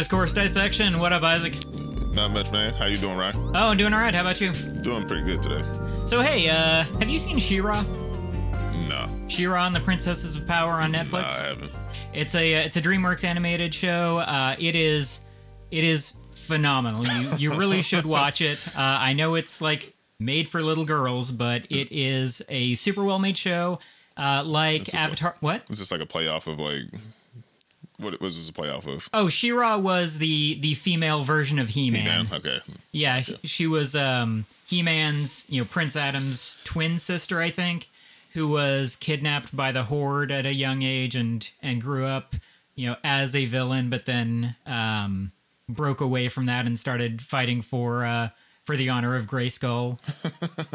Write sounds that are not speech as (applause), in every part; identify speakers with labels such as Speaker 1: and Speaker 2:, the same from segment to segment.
Speaker 1: Discourse Dissection. What up, Isaac?
Speaker 2: Not much, man. How you doing, Ryan?
Speaker 1: Oh, I'm doing all right. How about you?
Speaker 2: Doing pretty good today.
Speaker 1: So, hey, uh, have you seen She-Ra?
Speaker 2: No,
Speaker 1: She-Ra and the Princesses of Power on Netflix? no?
Speaker 2: I haven't.
Speaker 1: It's a it's a DreamWorks animated show. Uh, it is it is phenomenal. You you really (laughs) should watch it. Uh, I know it's like made for little girls, but it is a super well made show. Uh, like
Speaker 2: Avatar,
Speaker 1: Avatar. What?
Speaker 2: Is this like a playoff of like what was this a playoff of?
Speaker 1: Oh, She-Ra was the the female version of He-Man.
Speaker 2: He-Man? Okay.
Speaker 1: Yeah, sh- she was um, He-Man's, you know, Prince Adam's twin sister, I think, who was kidnapped by the Horde at a young age and and grew up, you know, as a villain, but then um, broke away from that and started fighting for uh, for the honor of Grayskull.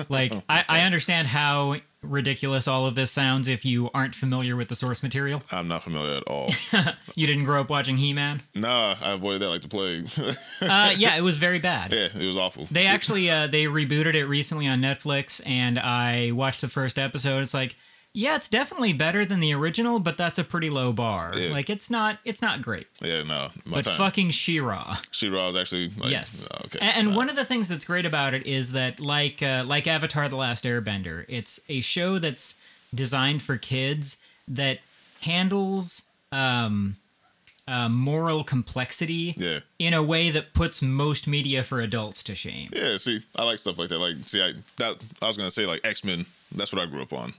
Speaker 1: (laughs) like, I, I understand how ridiculous all of this sounds if you aren't familiar with the source material.
Speaker 2: I'm not familiar at all. (laughs)
Speaker 1: You didn't grow up watching He-Man.
Speaker 2: nah, I avoided that like the plague.
Speaker 1: Uh, yeah, it was very bad. (laughs)
Speaker 2: yeah, it was awful.
Speaker 1: They actually uh, they rebooted it recently on Netflix, and I watched the first episode. It's like, yeah, it's definitely better than the original, but that's a pretty low bar.
Speaker 2: Yeah.
Speaker 1: Like, it's not it's not great.
Speaker 2: yeah, no. My
Speaker 1: But
Speaker 2: time.
Speaker 1: fucking She-Ra,
Speaker 2: She-Ra was actually like,
Speaker 1: yes.
Speaker 2: oh, okay.
Speaker 1: And, and
Speaker 2: Nah.
Speaker 1: one of the things that's great about it is that, like uh, like Avatar: The Last Airbender, it's a show that's designed for kids that handles um, uh, moral complexity
Speaker 2: Yeah.
Speaker 1: in a way that puts most media for adults to shame.
Speaker 2: Yeah, see, I like stuff like that. Like, see, I that I was gonna say like X Men. That's what I grew up on,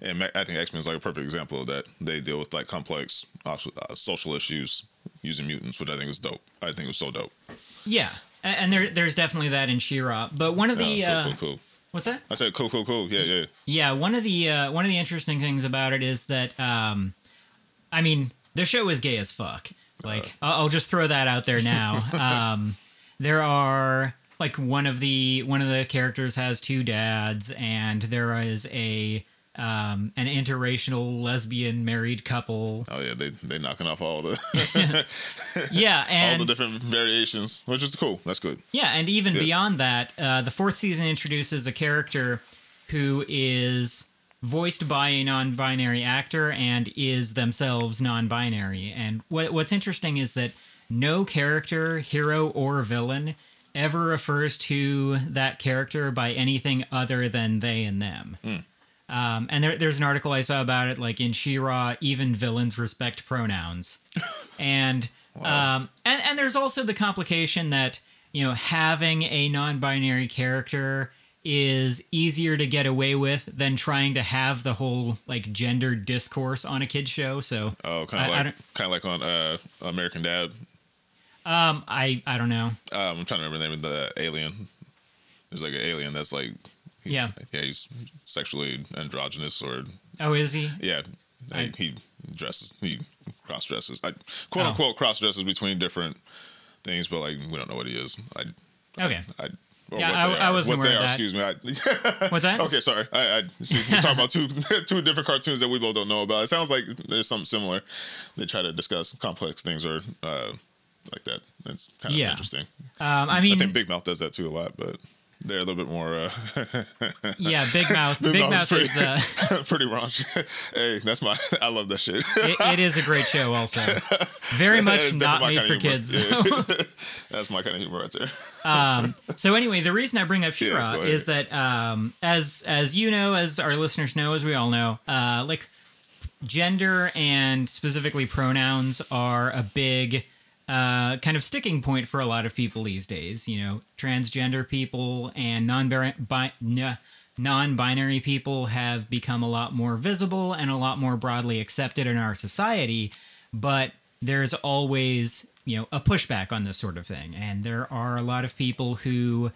Speaker 2: and I think X Men is like a perfect example of that. They deal with like complex uh, social issues using mutants, which I think is dope. I think it was so dope.
Speaker 1: Yeah, and there, there's definitely that in She-Ra. But one of the uh,
Speaker 2: cool, cool, cool.
Speaker 1: what's that?
Speaker 2: I said cool, cool, cool. Yeah, yeah.
Speaker 1: Yeah, one of the uh, one of the interesting things about it is that, um, I mean, the show is gay as fuck. Like, I'll, I'll just throw that out there now. (laughs) um, there are like one of the one of the characters has two dads, and there is a um, an interracial lesbian married couple.
Speaker 2: Oh yeah, they they knocking off all the (laughs)
Speaker 1: Yeah, (laughs)
Speaker 2: all the different variations, which is cool. That's good.
Speaker 1: Yeah, and even
Speaker 2: Yeah.
Speaker 1: beyond that, uh, the fourth season introduces a character who is voiced by a non-binary actor and is themselves non-binary. And what, what's interesting is that no character, hero or villain, ever refers to that character by anything other than they and them. Um, and there, there's an article I saw about it, like in She-Ra, even villains respect pronouns, (laughs) and um, and and there's also the complication that you know having a non-binary character is easier to get away with than trying to have the whole like gender discourse on a kids show. So
Speaker 2: Oh, kind of like kind of like on uh, American Dad.
Speaker 1: Um, I I don't know.
Speaker 2: Um, I'm trying to remember the name of the alien. There's like an alien that's like
Speaker 1: Yeah.
Speaker 2: yeah, he's sexually androgynous or
Speaker 1: Oh, is he?
Speaker 2: yeah,
Speaker 1: I-
Speaker 2: he, he dresses he cross dresses. I quote
Speaker 1: Oh.
Speaker 2: unquote cross dresses between different things, but like we don't know what he is. I
Speaker 1: Okay.
Speaker 2: I or
Speaker 1: Yeah, I- I wasn't
Speaker 2: what they
Speaker 1: aware
Speaker 2: are.
Speaker 1: of that.
Speaker 2: Excuse me. I, (laughs)
Speaker 1: What's that?
Speaker 2: okay, sorry. I, I see. We're talking about two (laughs) two different cartoons that we both don't know about. It sounds like there's something similar. They try to discuss complex things or uh, like that. That's kind of
Speaker 1: Yeah.
Speaker 2: interesting.
Speaker 1: Um, I
Speaker 2: I think Big Mouth does that too a lot, but they're a little bit more uh, (laughs)
Speaker 1: yeah, Big Mouth. Big,
Speaker 2: Mouth
Speaker 1: Mouth
Speaker 2: is
Speaker 1: is. Uh,
Speaker 2: pretty (laughs) raunchy. (laughs) hey, that's my. I love that shit.
Speaker 1: it, it is a great show. Also, very much not made for kids. though.
Speaker 2: Yeah. that's my kind of humor right there.
Speaker 1: um, so anyway, the reason I bring up
Speaker 2: Yeah, She-Ra ahead.
Speaker 1: is that um, as as you know, as our listeners know, as we all know, uh, like gender and specifically pronouns are a big uh, kind of sticking point for a lot of people these days. You know, transgender people and non non-binary people have become a lot more visible and a lot more broadly accepted in our society, but there's always you know a pushback on this sort of thing, and there are a lot of people who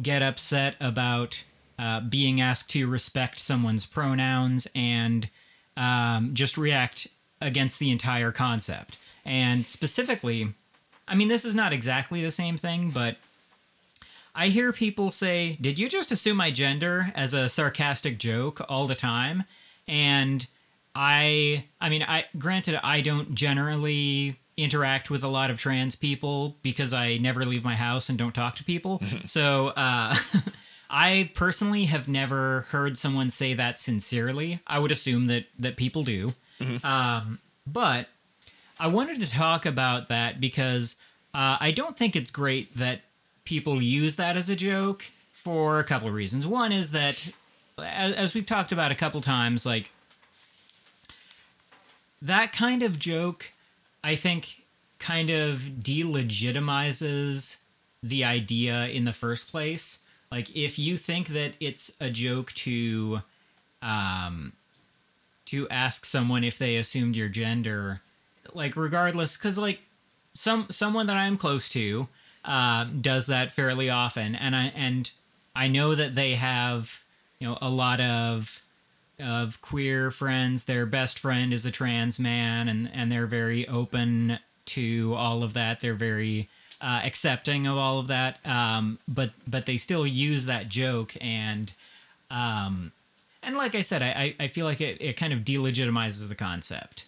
Speaker 1: get upset about uh, being asked to respect someone's pronouns and um, just react against the entire concept. And specifically, I mean, this is not exactly the same thing, but I hear people say, Did you just assume my gender as a sarcastic joke all the time? And I, I mean, I, granted, I don't generally interact with a lot of trans people because I never leave my house and don't talk to people. (laughs) so, uh, (laughs) I personally have never heard someone say that sincerely. I would assume that that people do. Um, but I wanted to talk about that because uh, I don't think it's great that people use that as a joke for a couple of reasons. One is that, as, as we've talked about a couple times, like that kind of joke, I think, kind of delegitimizes the idea in the first place. Like, if you think that it's a joke to, um, to ask someone if they assumed your gender, like regardless, because like some someone that I'm close to uh, does that fairly often, and I and I know that they have you know a lot of of queer friends. Their best friend is a trans man, and and they're very open to all of that. They're very uh, accepting of all of that. Um, but but they still use that joke and. Um, and like I said, I, I feel like it, it kind of delegitimizes the concept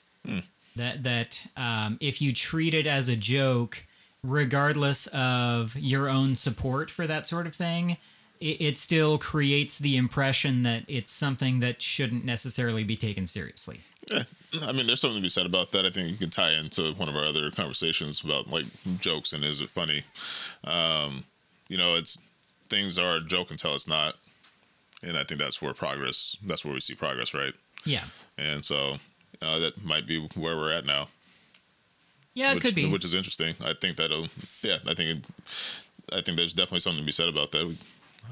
Speaker 1: that that um, if you treat it as a joke, regardless of your own support for that sort of thing, it, it still creates the impression that it's something that shouldn't necessarily be taken seriously.
Speaker 2: Yeah, I mean, there's something to be said about that. I think you can tie into one of our other conversations about like jokes and is it funny? Um, you know, it's things are a joke until it's not, and I think that's where progress. That's where we see progress, right?
Speaker 1: Yeah,
Speaker 2: And so uh, that might be where we're at now.
Speaker 1: yeah, it
Speaker 2: which,
Speaker 1: could be.
Speaker 2: which is interesting. I think that'll, yeah, I think, I think there's definitely something to be said about that.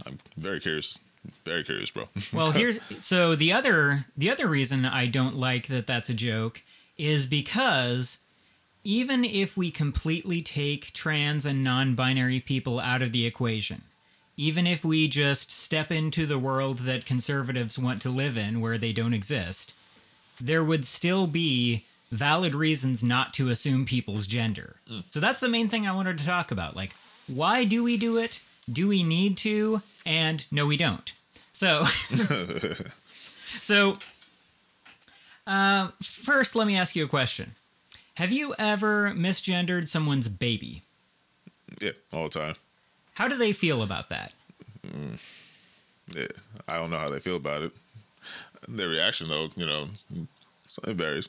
Speaker 2: I'm very curious, very curious, bro. (laughs)
Speaker 1: well here's so the other the other reason i don't like that that's a joke is because even if we completely take trans and non-binary people out of the equation even if we just step into the world that conservatives want to live in where they don't exist there would still be valid reasons not to assume people's gender so that's the main thing i wanted to talk about like why do we do it do we need to and no we don't so (laughs) (laughs) so, uh, first, let me ask you a question. Have you ever misgendered someone's baby?
Speaker 2: yeah, all the time.
Speaker 1: How do they feel about that?
Speaker 2: Yeah, I don't know how they feel about it. Their reaction, though, you know, it varies.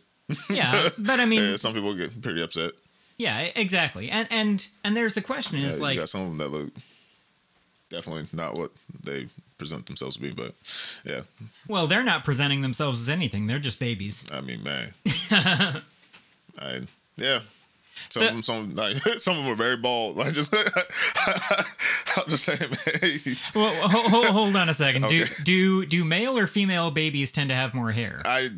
Speaker 1: Yeah, (laughs) but I mean,
Speaker 2: Yeah, some people get pretty upset.
Speaker 1: yeah, exactly. And and and there's the question
Speaker 2: Yeah,
Speaker 1: is
Speaker 2: you
Speaker 1: like,
Speaker 2: got some of them that look definitely not what they present themselves to be. But yeah,
Speaker 1: well, they're not presenting themselves as anything. They're just babies.
Speaker 2: I mean, man, (laughs) I yeah. Some
Speaker 1: So-
Speaker 2: of them, some like, (laughs) some of them are very bald. (laughs) I just, (laughs) I'm just saying, man.
Speaker 1: Well, ho- ho- hold on a second. Do
Speaker 2: Okay.
Speaker 1: do do male or female babies tend to have more hair?
Speaker 2: I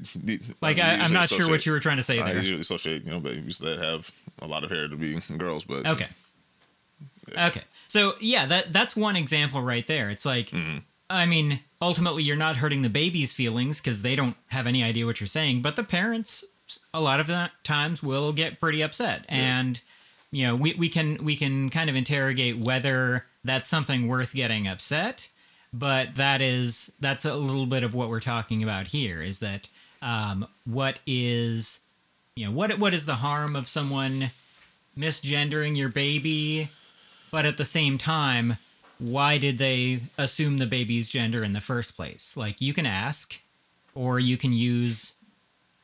Speaker 1: Like, I, I'm not sure what you were trying to say
Speaker 2: I
Speaker 1: there.
Speaker 2: usually associate, you know, babies that have a lot of hair to be girls, but
Speaker 1: Okay. Okay. So yeah, that that's one example right there. It's like, mm-hmm. I mean, ultimately, you're not hurting the baby's feelings because they don't have any idea what you're saying, but the parents, a lot of the times, will get pretty upset, and you know, we, we can we can kind of interrogate whether that's something worth getting upset, but that is that's a little bit of what we're talking about here. Is that um, what is you know what what is the harm of someone misgendering your baby but at the same time why did they assume the baby's gender in the first place like you can ask or you can use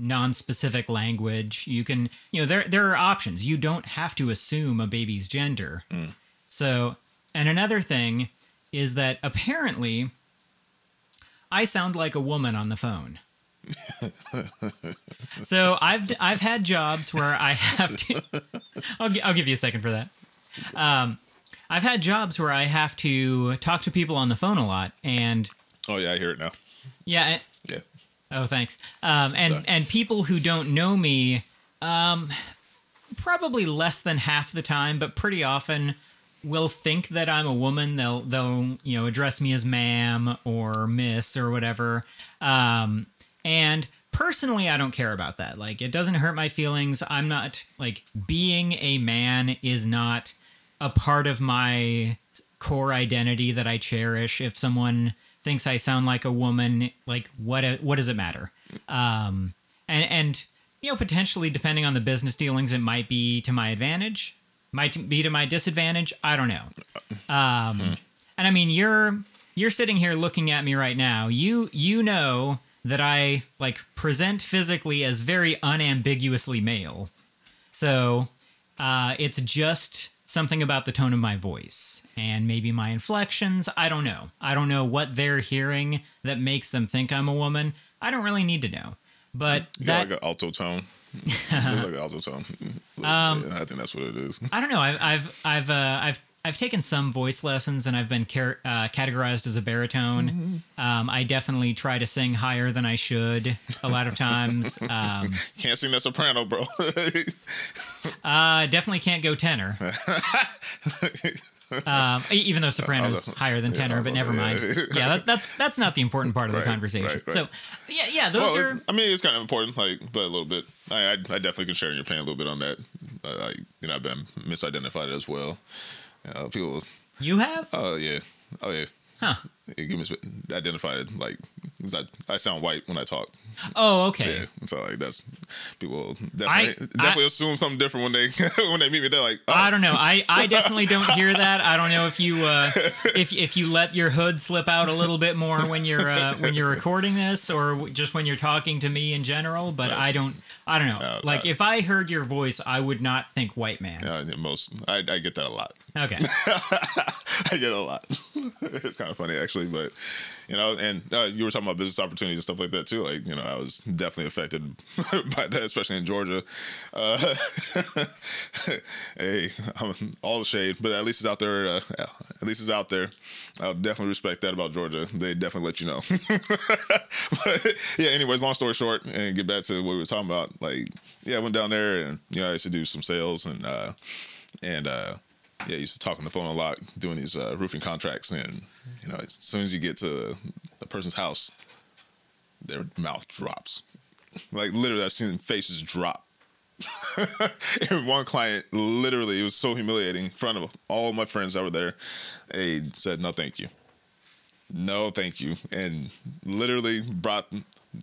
Speaker 1: non-specific language you can you know there there are options you don't have to assume a baby's gender so and another thing is that apparently i sound like a woman on the phone (laughs) so I've I've had jobs where I have to. I'll I'll give you a second for that. Um, I've had jobs where I have to talk to people on the phone a lot, and
Speaker 2: oh yeah, I hear it now.
Speaker 1: yeah. Oh, thanks. Um, and
Speaker 2: Sorry.
Speaker 1: and people who don't know me, um, probably less than half the time, but pretty often will think that I'm a woman. They'll they'll you know address me as ma'am or miss or whatever. Um, and personally, I don't care about that. Like, it doesn't hurt my feelings. I'm not like being a man is not a part of my core identity that I cherish. If someone thinks I sound like a woman, like what what does it matter? Um, and and you know potentially depending on the business dealings, it might be to my advantage, might be to my disadvantage. I don't know. Um, and I mean you're you're sitting here looking at me right now. You you know that I like present physically as very unambiguously male. So uh, it's just something about the tone of my voice and maybe my inflections. I don't know. I don't know what they're hearing that makes them think I'm a woman. I don't really need to know. But
Speaker 2: You
Speaker 1: that
Speaker 2: got like an alto tone. (laughs) There's like an alto tone. (laughs) Um, I think that's what it is.
Speaker 1: I don't know. I've I've I've uh, I've I've taken some voice lessons and I've been car- uh, categorized as a baritone.
Speaker 2: Mm-hmm.
Speaker 1: Um, I definitely try to sing higher than I should a lot of times. (laughs) Um,
Speaker 2: Can't sing that soprano, bro. (laughs)
Speaker 1: uh, definitely can't go tenor. (laughs) Um, even though soprano's
Speaker 2: was-
Speaker 1: higher than tenor,
Speaker 2: I was
Speaker 1: but never mind.
Speaker 2: yeah.
Speaker 1: Yeah, that, that's that's not the important part of
Speaker 2: Right,
Speaker 1: the conversation.
Speaker 2: right, right.
Speaker 1: So, yeah, yeah, those
Speaker 2: well,
Speaker 1: are.
Speaker 2: I mean, it's kind of important, like, but a little bit. I, I, I definitely can share in your pain a little bit on that. Uh, like, you know, I've been misidentified as well. Uh, people,
Speaker 1: You have?
Speaker 2: oh yeah, oh yeah,
Speaker 1: Huh.
Speaker 2: it give me identified like I, I sound white when I talk.
Speaker 1: Oh, okay.
Speaker 2: Yeah, so like that's people definitely
Speaker 1: I-
Speaker 2: definitely
Speaker 1: I-
Speaker 2: assume something different when they (laughs) when they meet me. They're like, oh,
Speaker 1: I don't know. I, I definitely don't hear that. I don't know if you uh, if if you let your hood slip out a little bit more when you're uh, when you're recording this, or just when you're talking to me in general. But I don't I don't know.
Speaker 2: Uh,
Speaker 1: like if I heard your voice, I would not think white man.
Speaker 2: most I, I get that a lot.
Speaker 1: Okay. (laughs)
Speaker 2: I get a lot. (laughs) it's kind of funny actually, but you know, and uh, you were talking about business opportunities and stuff like that too. Like you know, I was definitely affected (laughs) by that, especially in Georgia. Uh, hey, I'm all the shade, but at least it's out there. Uh, at least it's out there. I'll definitely respect that about Georgia. They definitely let you know. but yeah, anyways, long story short, and get back to what we were talking about. Like, yeah, I went down there and you know, I used to do some sales and uh, and uh, yeah, used to talk on the phone a lot, doing these uh, roofing contracts, and you know, as soon as you get to a person's house, their mouth drops. Like literally, I've seen faces drop. (laughs) and one client, literally, it was so humiliating in front of all my friends that were there. They said, "No, thank you." No, thank you. And literally brought,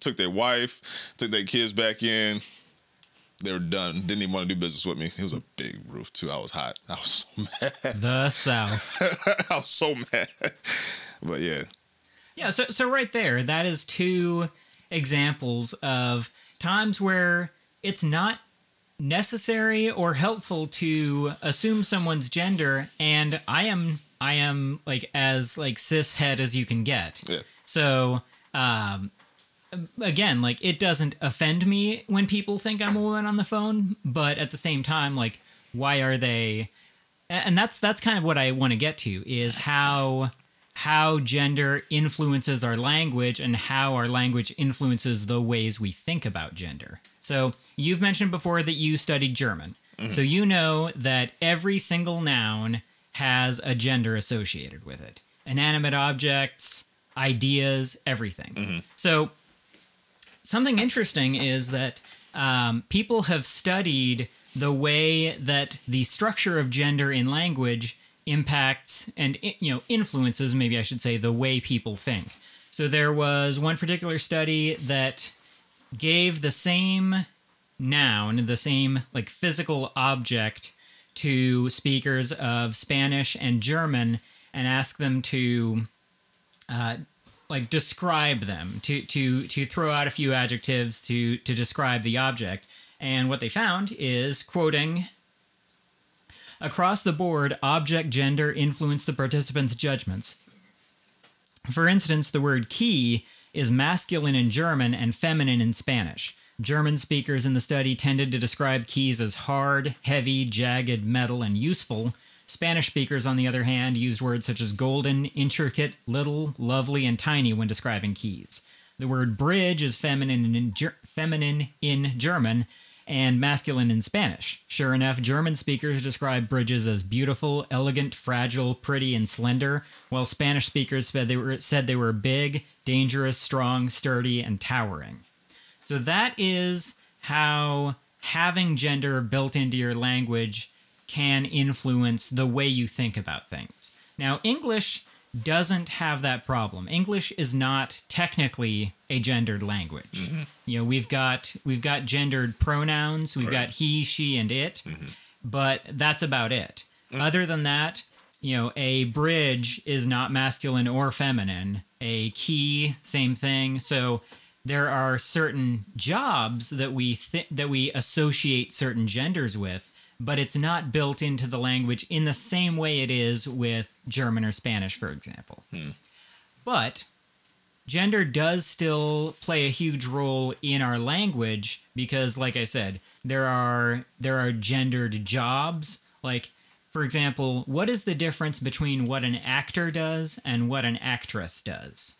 Speaker 2: took their wife, took their kids back in. They were done. Didn't even want to do business with me. It was a big roof too. I was hot. I was so (laughs) mad.
Speaker 1: the South. (laughs)
Speaker 2: I was so mad. But yeah,
Speaker 1: Yeah, so so right there, that is two examples of times where it's not necessary or helpful to assume someone's gender and I am I am like as like cis head as you can get.
Speaker 2: yeah,
Speaker 1: So um again, like it doesn't offend me when people think I'm a woman on the phone, but at the same time like why are they and that's that's kind of what I want to get to is how how gender influences our language and how our language influences the ways we think about gender. So, you've mentioned before that you studied German. Mm-hmm. So, you know that every single noun has a gender associated with it inanimate objects, ideas, everything. Mm-hmm. So, something interesting is that um, people have studied the way that the structure of gender in language impacts and you know influences maybe i should say the way people think. So there was one particular study that gave the same noun the same like physical object to speakers of spanish and german and asked them to uh, like describe them to to to throw out a few adjectives to to describe the object. And what they found is quoting across the board object gender influenced the participants judgments. For instance the word key is masculine in german and feminine in spanish. German speakers in the study tended to describe keys as hard heavy jagged metal and useful Spanish speakers, on the other hand, used words such as golden, intricate, little, lovely, and tiny when describing keys. The word bridge is feminine in, Ger- feminine in German and masculine in Spanish. Sure enough, German speakers describe bridges as beautiful, elegant, fragile, pretty, and slender, while Spanish speakers said they were, said they were big, dangerous, strong, sturdy, and towering. So that is how having gender built into your language can influence the way you think about things. Now, English doesn't have that problem. English is not technically a gendered language. Mm-hmm. You know, we've got we've got gendered pronouns, we've
Speaker 2: Right.
Speaker 1: got he, she, and it, mm-hmm. but that's about it. Mm. Other than that, you know, a bridge is not masculine or feminine. A key, same thing. So there are certain jobs that we th- that we associate certain genders with but it's not built into the language in the same way it is with German or Spanish, for example. Hmm. But gender does still play a huge role in our language because like I said, there are there are gendered jobs. Like for example, what is the difference between what an actor does and what an actress does?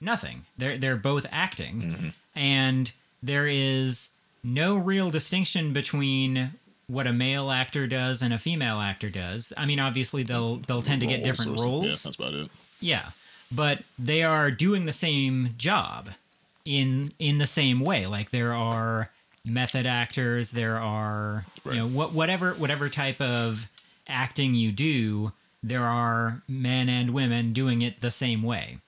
Speaker 1: Nothing. They're they're both acting. Mm-hmm. And there is no real distinction between what a male actor does and a female actor does. I mean, obviously they'll they'll tend to get different roles.
Speaker 2: Yeah, that's about it.
Speaker 1: Yeah, but they are doing the same job in in the same way. Like there are method actors, there are you know what whatever whatever type of acting you do, there are men and women doing it the same way.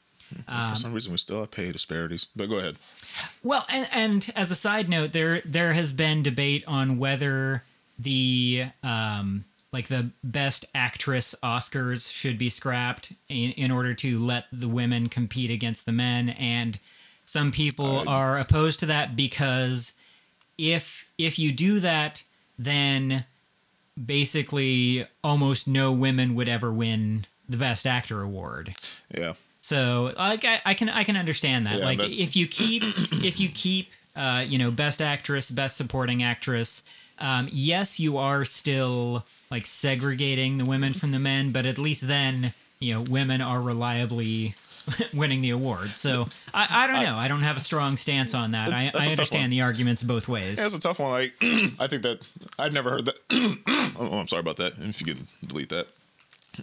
Speaker 1: Um,
Speaker 2: For some reason, we still have pay disparities. But go ahead.
Speaker 1: Well, and, and as a side note, there there has been debate on whether the um, like the best actress Oscars should be scrapped in, in order to let the women compete against the men, and some people
Speaker 2: Uh,
Speaker 1: are opposed to that because if if you do that, then basically almost no women would ever win the best actor award.
Speaker 2: Yeah.
Speaker 1: So like I, I can I can understand that.
Speaker 2: Yeah,
Speaker 1: like
Speaker 2: that's-
Speaker 1: if you keep if you keep uh, you know best actress, best supporting actress, um, yes, you are still like segregating the women from the men, but at least then you know women are reliably (laughs) winning the award. So I, I don't know. I don't have a strong stance on that. I,
Speaker 2: That's- that's
Speaker 1: I understand the arguments both ways.
Speaker 2: Yeah, it's a tough one. Like, (clears throat) I think that I'd never heard that. (clears throat) oh, I'm sorry about that. If you can delete that.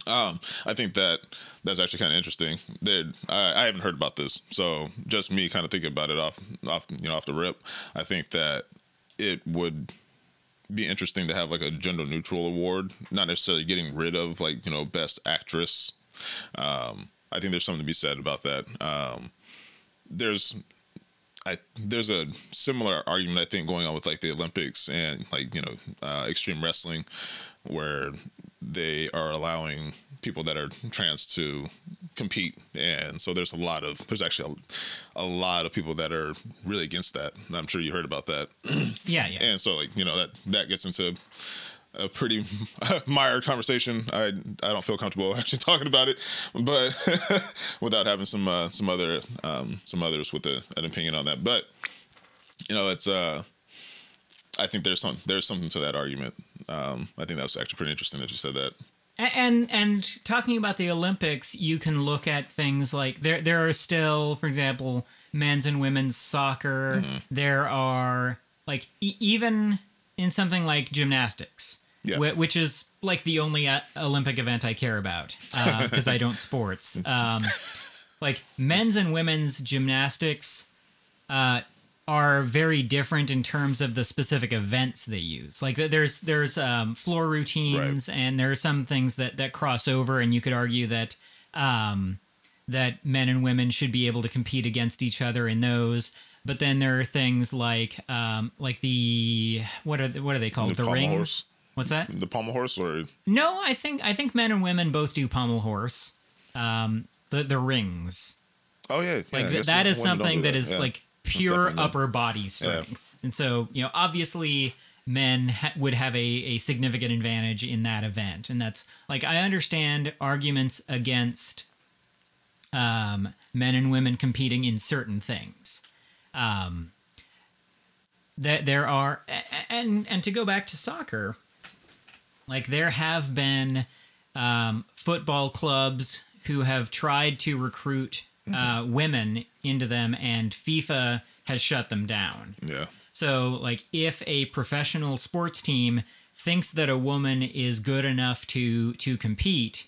Speaker 2: Um, I think that that's actually kind of interesting. There, I, I haven't heard about this, so just me kind of thinking about it off, off, you know, off the rip. I think that it would be interesting to have like a gender neutral award, not necessarily getting rid of like you know best actress. Um, I think there's something to be said about that. Um, there's I there's a similar argument I think going on with like the Olympics and like you know uh, extreme wrestling, where they are allowing people that are trans to compete, and so there's a lot of there's actually a, a lot of people that are really against that. I'm sure you heard about that, (clears throat)
Speaker 1: yeah, yeah.
Speaker 2: and so like you know that that gets into a pretty (laughs) mired conversation. I I don't feel comfortable (laughs) actually talking about it, but (laughs) without having some uh, some other um, some others with a, an opinion on that. But you know, it's uh, I think there's some there's something to that argument. Um, I think that was actually pretty interesting that you said that.
Speaker 1: And and talking about the Olympics, you can look at things like there there are still, for example, men's and women's soccer.
Speaker 2: Mm-hmm.
Speaker 1: There are like e- even in something like gymnastics,
Speaker 2: Yeah.
Speaker 1: whi- which is like the only uh, Olympic event I care about (laughs) because I don't sports. Um, (laughs) like men's and women's gymnastics uh, are very different in terms of the specific events they use. Like there's there's um, floor routines and there are some things that that cross over, and you could argue that um, that men and women should be able to compete against each other in those. But then there are things like um, like the what are the, what are they called?
Speaker 2: The
Speaker 1: The, rings.
Speaker 2: horse.
Speaker 1: What's that?
Speaker 2: The pommel horse, or
Speaker 1: No, I think I think men and women both do pommel horse. Um, the the rings.
Speaker 2: oh yeah, yeah,
Speaker 1: Like th- that is something
Speaker 2: do
Speaker 1: that is
Speaker 2: Yeah.
Speaker 1: like pure upper body strength. And so, you know, obviously men ha- would have a, a significant advantage in that event. And that's like, I understand arguments against um, men and women competing in certain things. Um, that there are, and, and to go back to soccer, like there have been um, football clubs who have tried to recruit uh, women into them, and FIFA has shut them down.
Speaker 2: yeah,
Speaker 1: So, like, if a professional sports team thinks that a woman is good enough to to compete,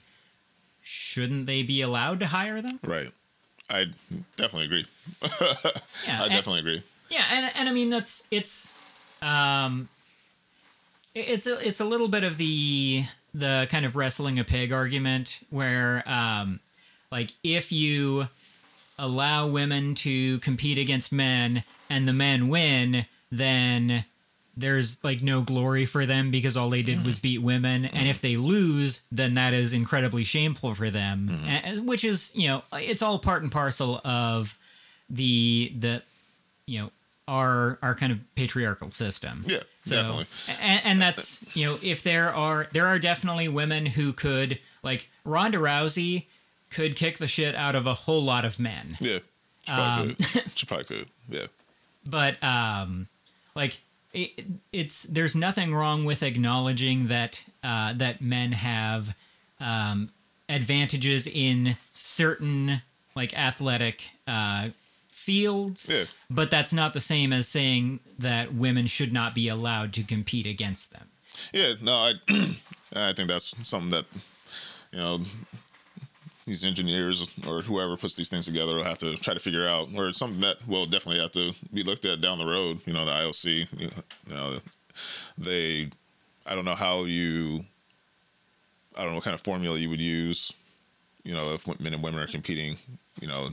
Speaker 1: shouldn't they be allowed to hire them?
Speaker 2: right. I definitely agree. (laughs)
Speaker 1: Yeah,
Speaker 2: I
Speaker 1: and-
Speaker 2: definitely agree.
Speaker 1: Yeah, and and I mean that's it's um it's a it's a little bit of the the kind of wrestling a pig argument where um like if you allow women to compete against men and the men win, then there's like no glory for them because all they did was beat women and if they lose then that is incredibly shameful for them mm-hmm. a- which is you know it's all part and parcel of the the you know our our kind of patriarchal system.
Speaker 2: Yeah, definitely.
Speaker 1: And, and that's you know if there are there are definitely women who could like Ronda Rousey could kick the shit out of a whole lot of men.
Speaker 2: Yeah, she probably
Speaker 1: Um,
Speaker 2: could. She probably could. Yeah, (laughs)
Speaker 1: but um like it, it's there's nothing wrong with acknowledging that uh that men have um advantages in certain like athletic uh fields
Speaker 2: Yeah.
Speaker 1: but that's not the same as saying that women should not be allowed to compete against them
Speaker 2: yeah. No, I (clears throat) I think that's something that you know these engineers or whoever puts these things together will have to try to figure out, or it's something that will definitely have to be looked at down the road. You know, the IOC. You know, they. I don't know how you. I don't know what kind of formula you would use. You know, if men and women are competing, you know,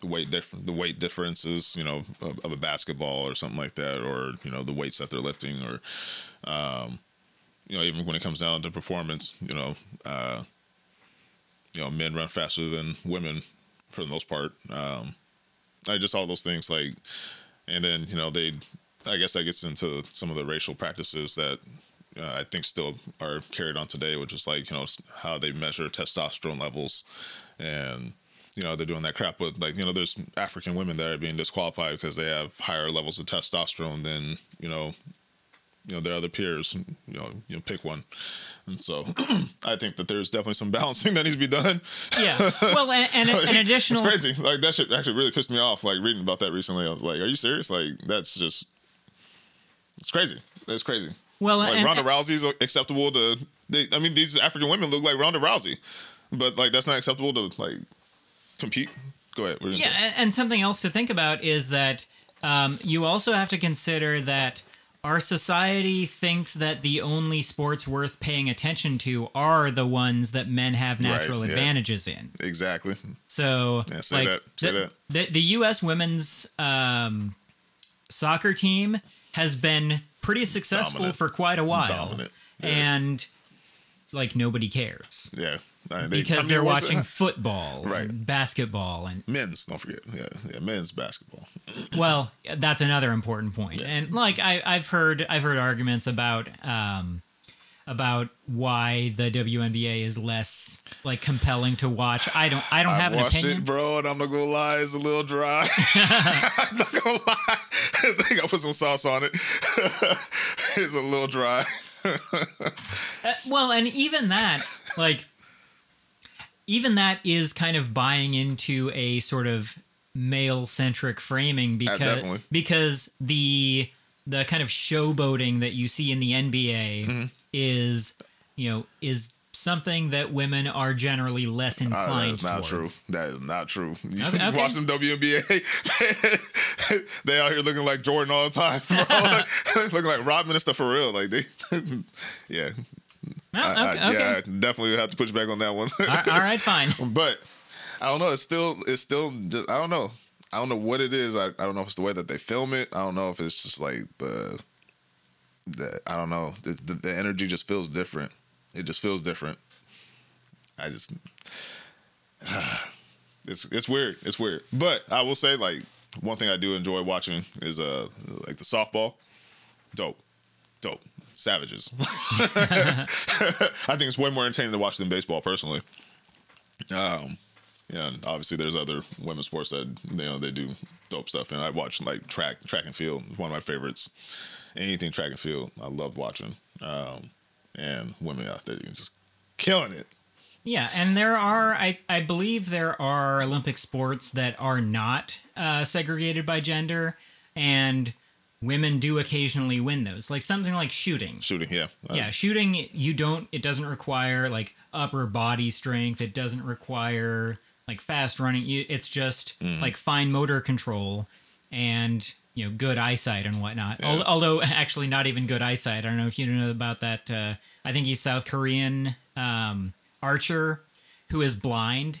Speaker 2: the weight diff- the weight differences, you know, of, of a basketball or something like that, or you know, the weights that they're lifting, or um, you know, even when it comes down to performance, you know, uh, you know, men run faster than women for the most part. Um, I just all those things like, and then you know they, I guess that gets into some of the racial practices that uh, I think still are carried on today, which is like you know how they measure testosterone levels, and you know they're doing that crap with like you know there's African women that are being disqualified because they have higher levels of testosterone than you know you know their other peers. You know, you know, pick one. And so (clears throat) I think that there's definitely some (laughs) balancing that needs to be done.
Speaker 1: yeah well and, and (laughs) an additional
Speaker 2: It's crazy. Like that shit actually really pissed me off. Like reading about that recently, I was like, "Are you serious? Like that's just it's crazy. That's crazy."
Speaker 1: well
Speaker 2: Like
Speaker 1: and,
Speaker 2: Ronda Rousey's acceptable to. They, I mean, these African women look like Ronda Rousey, but like that's not acceptable to like compete. Go ahead. What were you gonna
Speaker 1: Yeah, and, and something else to think about is that um, you also have to consider that our society thinks that the only sports worth paying attention to are the ones that men have natural
Speaker 2: Right, yeah.
Speaker 1: advantages in.
Speaker 2: Exactly.
Speaker 1: So,
Speaker 2: Yeah,
Speaker 1: like
Speaker 2: that,
Speaker 1: the. The, the U.S. women's um, soccer team has been pretty successful
Speaker 2: Dominant.
Speaker 1: for quite a while.
Speaker 2: Yeah.
Speaker 1: and like nobody cares
Speaker 2: Yeah. I mean, they-
Speaker 1: because
Speaker 2: I mean,
Speaker 1: they're watching
Speaker 2: it- (laughs)
Speaker 1: football,
Speaker 2: Right.
Speaker 1: and basketball, and
Speaker 2: men's. Don't forget. Yeah, yeah. Men's basketball. (clears throat)
Speaker 1: well that's another important point. point and like I, i've heard i've heard arguments about um about why the WNBA is less like compelling to watch. I don't I don't have an opinion.
Speaker 2: it, bro, and I'm not gonna lie, it's a little dry. (laughs) (laughs) I'm not gonna lie. I think I put some sauce on it. it's a little dry.
Speaker 1: Uh, well, and even that like even that is kind of buying into a sort of male centric framing because
Speaker 2: definitely.
Speaker 1: because the the kind of showboating that you see in the NBA
Speaker 2: Mm-hmm.
Speaker 1: is you know is something that women are generally less
Speaker 2: Uh,
Speaker 1: inclined
Speaker 2: that is not
Speaker 1: towards.
Speaker 2: true. That is not true. (laughs) You
Speaker 1: Okay, okay.
Speaker 2: watch them WNBA, (laughs) they out here looking like Jordan all the time, (laughs) looking like Rodman and stuff for real. Like they, yeah,
Speaker 1: Oh,
Speaker 2: I- I-
Speaker 1: okay, okay.
Speaker 2: yeah. I definitely have to push back on that one.
Speaker 1: All right, all right, fine. (laughs)
Speaker 2: but I don't know. It's still, it's still just, I don't know. I don't know what it is. I, I don't know if it's the way that they film it. I don't know if it's just like the, the I don't know. The, the, the energy just feels different. It just feels different. I just, (sighs) it's it's weird. It's weird. But I will say, like, one thing I do enjoy watching is uh like the softball. Dope, dope, savages. (laughs) (laughs) I think it's way more entertaining to watch than baseball, personally. Um, yeah, and obviously there's other women's sports that you know they do dope stuff, and I watch like track track and field. One of my favorites. Anything track and field, I love watching. Um, and women out there just killing it.
Speaker 1: Yeah, and there are, I, I believe there are Olympic sports that are not uh, segregated by gender, and women do occasionally win those. Like something like shooting.
Speaker 2: Shooting, yeah, Uh,
Speaker 1: Yeah, shooting, you don't, it doesn't require like upper body strength. It doesn't require like fast running. It's just
Speaker 2: Mm.
Speaker 1: like fine motor control and, you know, good eyesight and whatnot.
Speaker 2: Yeah.
Speaker 1: Although, (laughs) actually, not even good eyesight. I don't know if you know about that. Uh, I think he's South Korean um, archer who is blind.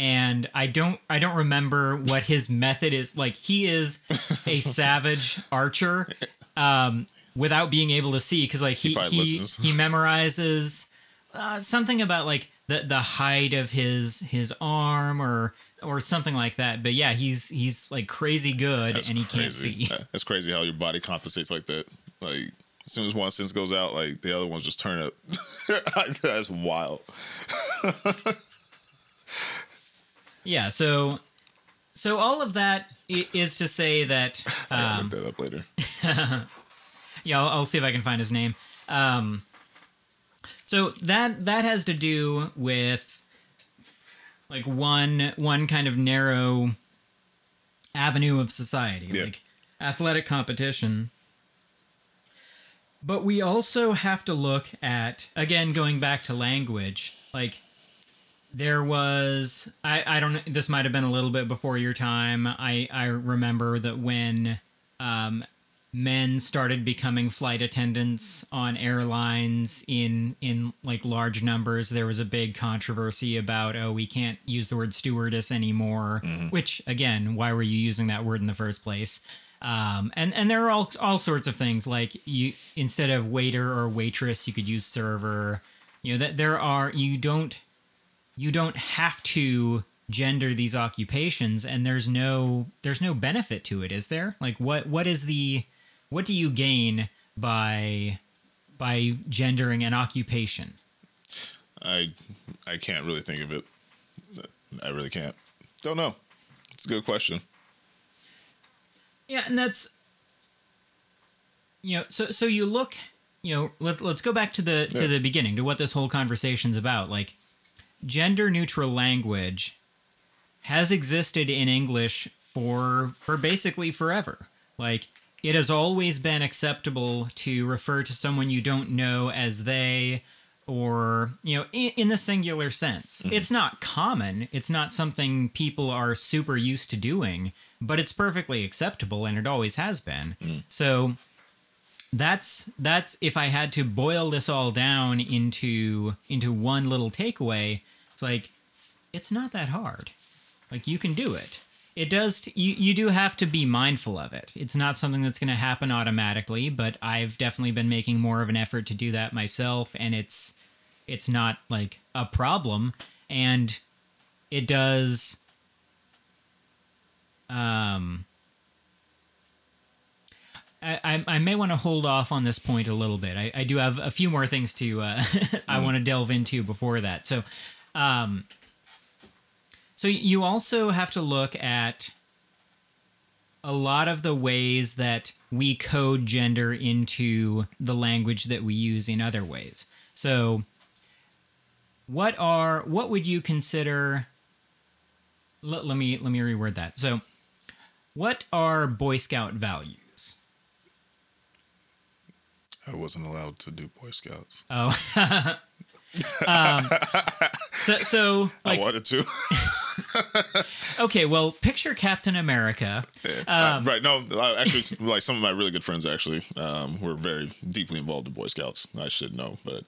Speaker 1: And I don't, I don't remember what his method is. Like he is a (laughs) savage archer, um, without being able to see because like he
Speaker 2: probably
Speaker 1: he, he (laughs) memorizes uh, something about like the the height of his his arm or or something like that. But yeah, he's he's like crazy good,
Speaker 2: That's
Speaker 1: and he can't see.
Speaker 2: That's crazy how your body compensates like that. Like as soon as one sense goes out, like the other ones just turn up. (laughs) That's wild.
Speaker 1: Yeah, so so all of that is to say that (laughs) um,
Speaker 2: look that up later. (laughs)
Speaker 1: yeah, I'll, I'll see if I can find his name. Um, so that that has to do with like one one kind of narrow avenue of society,
Speaker 2: Yeah.
Speaker 1: like athletic competition. But we also have to look at again going back to language, like there was I, I don't this might have been a little bit before your time. I, I remember that when um, men started becoming flight attendants on airlines in in like large numbers there was a big controversy about oh we can't use the word stewardess anymore which again why were you using that word in the first place? Um, and and there are all all sorts of things like you instead of waiter or waitress you could use server. You know that there are you don't you don't have to gender these occupations and there's no there's no benefit to it is there like what what is the what do you gain by by gendering an occupation
Speaker 2: I I can't really think of it. I really can't. Don't know. It's a good question.
Speaker 1: yeah and that's you know so so you look you know let, let's go back to the to the beginning to what this whole conversation's about like gender neutral language has existed in english for for basically forever. Like it has always been acceptable to refer to someone you don't know as they or you know in, in the singular sense. Mm-hmm. It's not common. It's not something people are super used to doing but it's perfectly acceptable and it always has been. Mm. So that's that's if i had to boil this all down into into one little takeaway it's like it's not that hard like you can do it it does t- you, you do have to be mindful of it it's not something that's going to happen automatically but i've definitely been making more of an effort to do that myself and it's it's not like a problem and it does um I, I, I may want to hold off on this point a little bit. I, I do have a few more things to uh, (laughs) I want to delve into before that. So, um, so you also have to look at a lot of the ways that we code gender into the language that we use in other ways. So, what are what would you consider? Let, let me let me reword that. So, what are Boy Scout values?
Speaker 2: I wasn't allowed to do Boy Scouts.
Speaker 1: Oh, (laughs) um, so so (laughs)
Speaker 2: I wanted to. (laughs)
Speaker 1: okay, well, picture Captain America.
Speaker 2: Uh, right. No, actually, like some of my really good friends actually um, were very deeply involved in Boy Scouts. I should know, but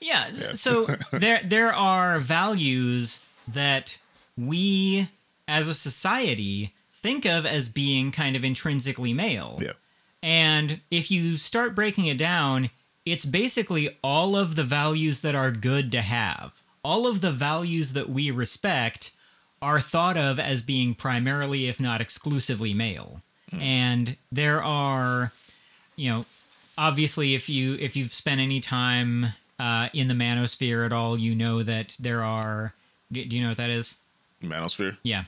Speaker 1: Yeah.
Speaker 2: Yeah.
Speaker 1: So (laughs) there there are values that we as a society think of as being kind of intrinsically male.
Speaker 2: yeah.
Speaker 1: And if you start breaking it down, it's basically all of the values that are good to have. All of the values that we respect are thought of as being primarily, if not exclusively, male. And there are, you know, obviously, if you if you've spent any time uh, in the manosphere at all, you know that there are. Do, do you know what that is?
Speaker 2: Manosphere.
Speaker 1: Yeah.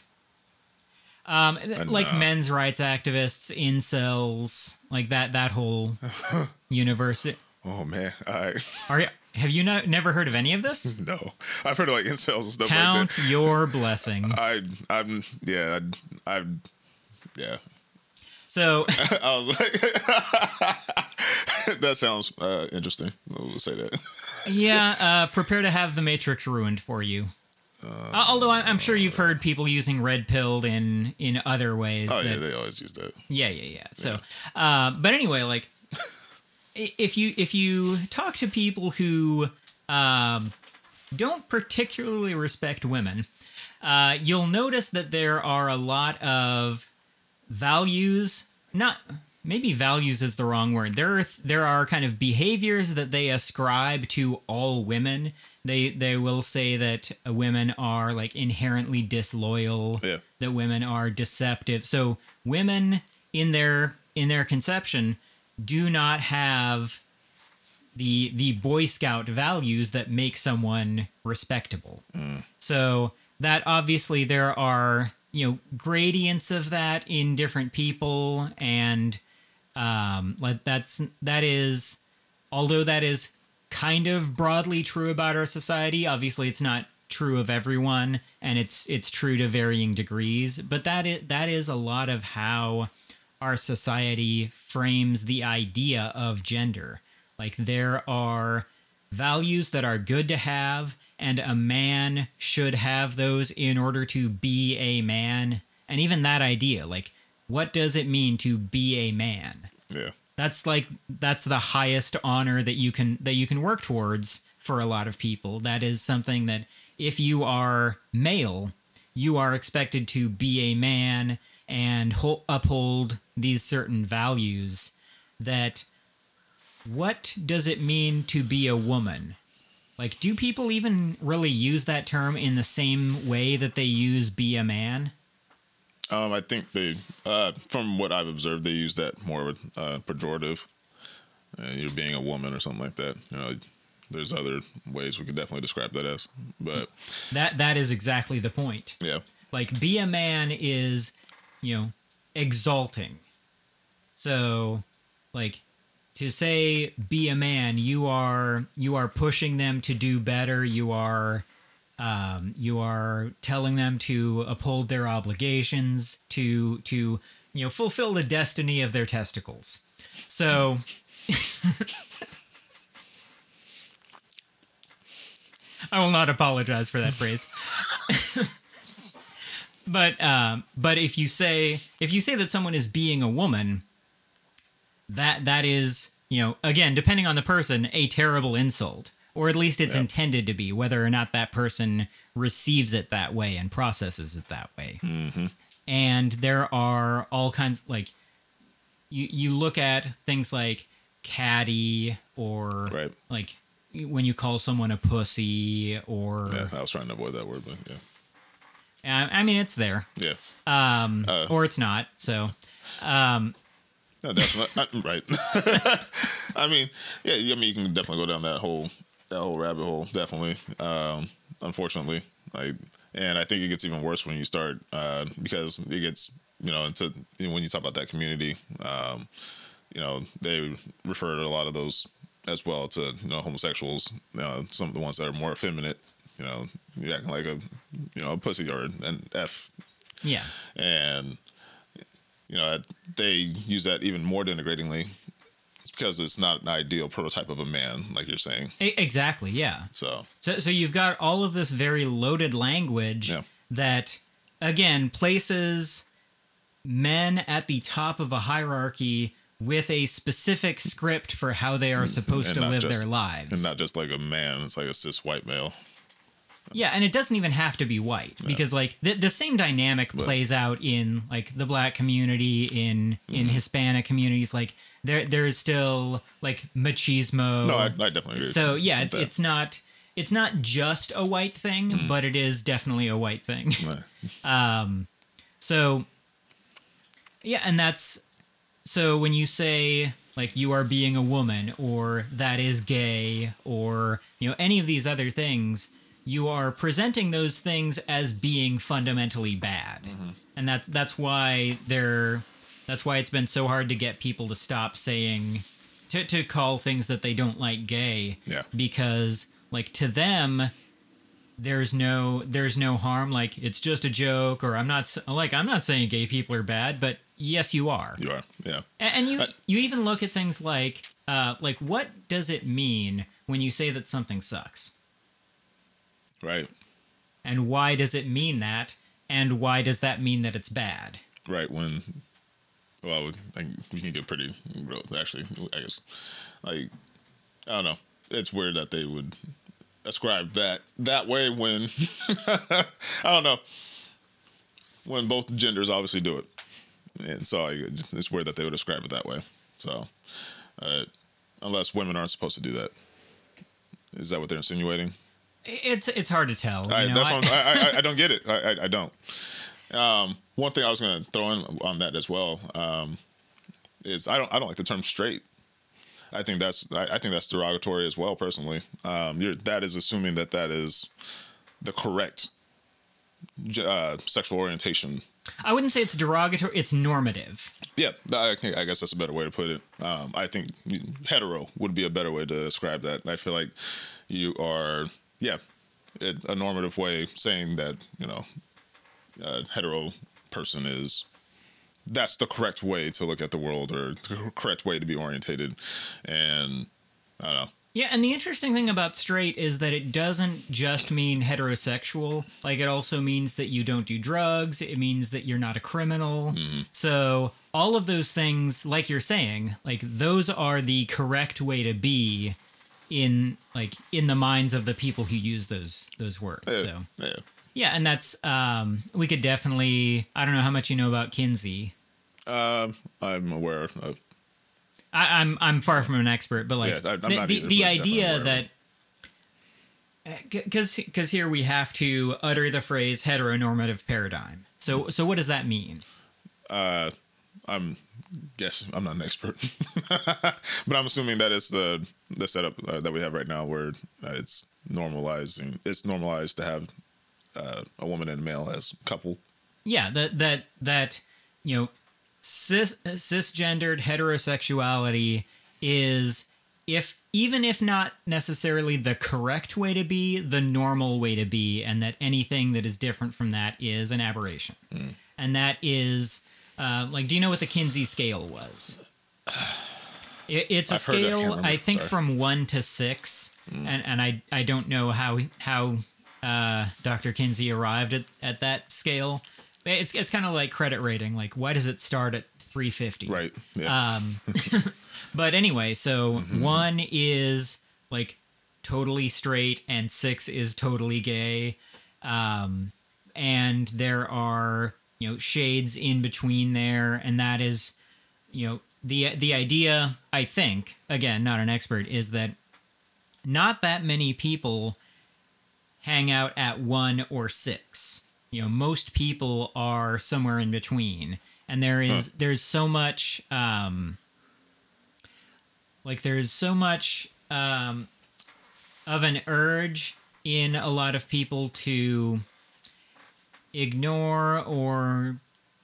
Speaker 1: Um,
Speaker 2: And,
Speaker 1: like
Speaker 2: uh,
Speaker 1: men's rights activists, incels, like that that whole (laughs) universe.
Speaker 2: Oh man, I (laughs)
Speaker 1: Are you, have you not never heard of any of this?
Speaker 2: no. I've heard of like incels and stuff like
Speaker 1: Count
Speaker 2: that.
Speaker 1: your (laughs) blessings.
Speaker 2: I I'm yeah I I yeah.
Speaker 1: so (laughs)
Speaker 2: I was like that sounds uh, interesting. We'll say that.
Speaker 1: yeah, uh, prepare to have the Matrix ruined for you. Uh, although I- I'm sure you've heard people using red pilled in in other ways.
Speaker 2: Oh
Speaker 1: that-
Speaker 2: yeah, they always use that.
Speaker 1: Yeah, yeah, yeah. So, Uh, but anyway, like, if you if you talk to people who um, don't particularly respect women, uh, you'll notice that there are a lot of values. Not maybe values is the wrong word. There are there are kind of behaviors that they ascribe to all women. They they will say that women are like inherently disloyal.
Speaker 2: Yeah.
Speaker 1: That women are deceptive. So women in their in their conception do not have the the Boy Scout values that make someone respectable. So that obviously there are you know gradients of that in different people, and um, like that's that is although that is kind of broadly true about our society. Obviously, it's not true of everyone, and it's it's true to varying degrees. But that is that is a lot of how our society frames the idea of gender. Like there are values that are good to have, and a man should have those in order to be a man. And even that idea, like, what does it mean to be a man?
Speaker 2: Yeah.
Speaker 1: That's like that's the highest honor that you can that you can work towards for a lot of people. That is something that if you are male, you are expected to be a man and hol- uphold these certain values that what does it mean to be a woman? Like, do people even really use that term in the same way that they use be a man?
Speaker 2: Um, I think they, uh, from what I've observed, they use that more uh, pejorative. Uh, you're being a woman or something like that. You know, there's other ways we could definitely describe that as, but
Speaker 1: That that is exactly the point.
Speaker 2: yeah,
Speaker 1: Like, be a man is, you know, exalting. So, like, to say be a man, you are you are pushing them to do better. You are um, you are telling them to uphold their obligations, to to you know fulfill the destiny of their testicles. So. (laughs) I will not apologize for that phrase. (laughs) but um, but if you say if you say that someone is being a woman, that that is you know again depending on the person a terrible insult, or at least it's
Speaker 2: Yeah.
Speaker 1: intended to be, whether or not that person receives it that way and processes it that way. And there are all kinds like you you look at things like catty or
Speaker 2: right.
Speaker 1: like when you call someone a pussy or
Speaker 2: Yeah, I was trying to avoid that word, but yeah,
Speaker 1: I I mean it's there
Speaker 2: yeah.
Speaker 1: um,
Speaker 2: Uh.
Speaker 1: or it's not. So, um,
Speaker 2: No, definitely right. (laughs) I mean, yeah, I mean, you can definitely go down that whole that whole rabbit hole. Definitely. Um, unfortunately, like, and I think it gets even worse when you start uh, because it gets you know into you know, when you talk about that community. Um, you know, they refer to a lot of those as well to you know homosexuals. Uh, some of the ones that are more effeminate. You know, you acting like a you know a pussy or an F
Speaker 1: yeah,
Speaker 2: and you know they use that even more denigratingly because it's not an ideal prototype of a man like you're saying
Speaker 1: exactly. Yeah.
Speaker 2: so
Speaker 1: So, so you've got all of this very loaded language
Speaker 2: Yeah.
Speaker 1: that, again, places men at the top of a hierarchy with a specific script for how they are mm-hmm. supposed
Speaker 2: And
Speaker 1: to live
Speaker 2: just-
Speaker 1: their lives.
Speaker 2: and not just like a man it's like a cis white male
Speaker 1: Yeah, and it doesn't even have to be white because like the, the same dynamic plays out in like the black community in in
Speaker 2: Mm-hmm.
Speaker 1: Hispanic communities like there there is still like machismo.
Speaker 2: no I, I definitely agree
Speaker 1: so yeah, it's, it's not it's not just a white thing,
Speaker 2: Mm-hmm.
Speaker 1: but it is definitely a white thing. (laughs) Um, so yeah, and that's so when you say like you are being a woman or that is gay or you know any of these other things, you are presenting those things as being fundamentally bad, and that's that's why they're that's why it's been so hard to get people to stop saying to to call things that they don't like gay
Speaker 2: yeah.
Speaker 1: because like to them there's no there's no harm. Like it's just a joke or i'm not like i'm not saying gay people are bad but yes you are.
Speaker 2: You are. Yeah.
Speaker 1: A- and you
Speaker 2: I-
Speaker 1: you even look at things like uh like what does it mean when you say that something sucks
Speaker 2: right.
Speaker 1: And why does it mean that? And why does that mean that it's bad?
Speaker 2: Right when well I, we can get pretty real actually i guess. Like i don't know. It's weird that they would ascribe that that way when (laughs) i don't know. When both genders obviously do it. And so I, it's weird that they would describe it that way. So, uh, unless women aren't supposed to do that, is that what they're insinuating?
Speaker 1: It's it's hard to tell.
Speaker 2: I,
Speaker 1: you know,
Speaker 2: that's
Speaker 1: I-
Speaker 2: I, I, don't get it. I, I, don't. Um, one thing I was going to throw in on that as well um, is I don't I don't like the term straight. I think that's I, think that's derogatory as well. Personally, um, you're, that is assuming that that is the correct uh, sexual orientation.
Speaker 1: I wouldn't say it's derogatory. It's normative.
Speaker 2: Yeah, I, I guess that's a better way to put it. Um, I think hetero would be a better way to describe that. I feel like you are, yeah, a a normative way saying that you know, a hetero person is. That's the correct way to look at the world, or the correct way to be orientated, and I don't know.
Speaker 1: Yeah, and the interesting thing about straight is that it doesn't just mean heterosexual. Like, it also means that you don't do drugs. It means that you're not a criminal. Mm-hmm. So, all of those things, like you're saying, like, those are the correct way to be in, like, in the minds of the people who use those those words.
Speaker 2: Yeah,
Speaker 1: So,
Speaker 2: yeah.
Speaker 1: yeah, and that's, um, we could definitely, I don't know how much you know about Kinsey.
Speaker 2: Um, I'm aware of.
Speaker 1: I, I'm I'm far from an expert, but like
Speaker 2: Yeah,
Speaker 1: the, the, the idea that because because here we have to utter the phrase heteronormative paradigm. So so what does that mean?
Speaker 2: Uh, I'm guess I'm not an expert, (laughs) but I'm assuming that it's the the setup uh, that we have right now, where uh, it's normalizing. It's normalized to have uh, a woman and a male as couple.
Speaker 1: Yeah, that that that you know cis cisgendered heterosexuality is if even if not necessarily the correct way to be, the normal way to be, and that anything that is different from that is an aberration. And that is uh, like, do you know what the Kinsey scale was? (sighs) It, it's a
Speaker 2: I've heard I
Speaker 1: scale, I think,
Speaker 2: sorry.
Speaker 1: from one to six, and and I I don't know how how uh, Dr. Kinsey arrived at, at that scale. It's it's kind of like credit rating. Like, why does it start at 350?
Speaker 2: Right. Yeah.
Speaker 1: Um, (laughs) but anyway, so one is like totally straight, and six is totally gay. Um, and there are you know shades in between there, and that is you know the the idea. I think again, not an expert, is that not that many people hang out at one or six. You know, most people are somewhere in between, and there is there's so much um, like there's so much um, of an urge in a lot of people to ignore or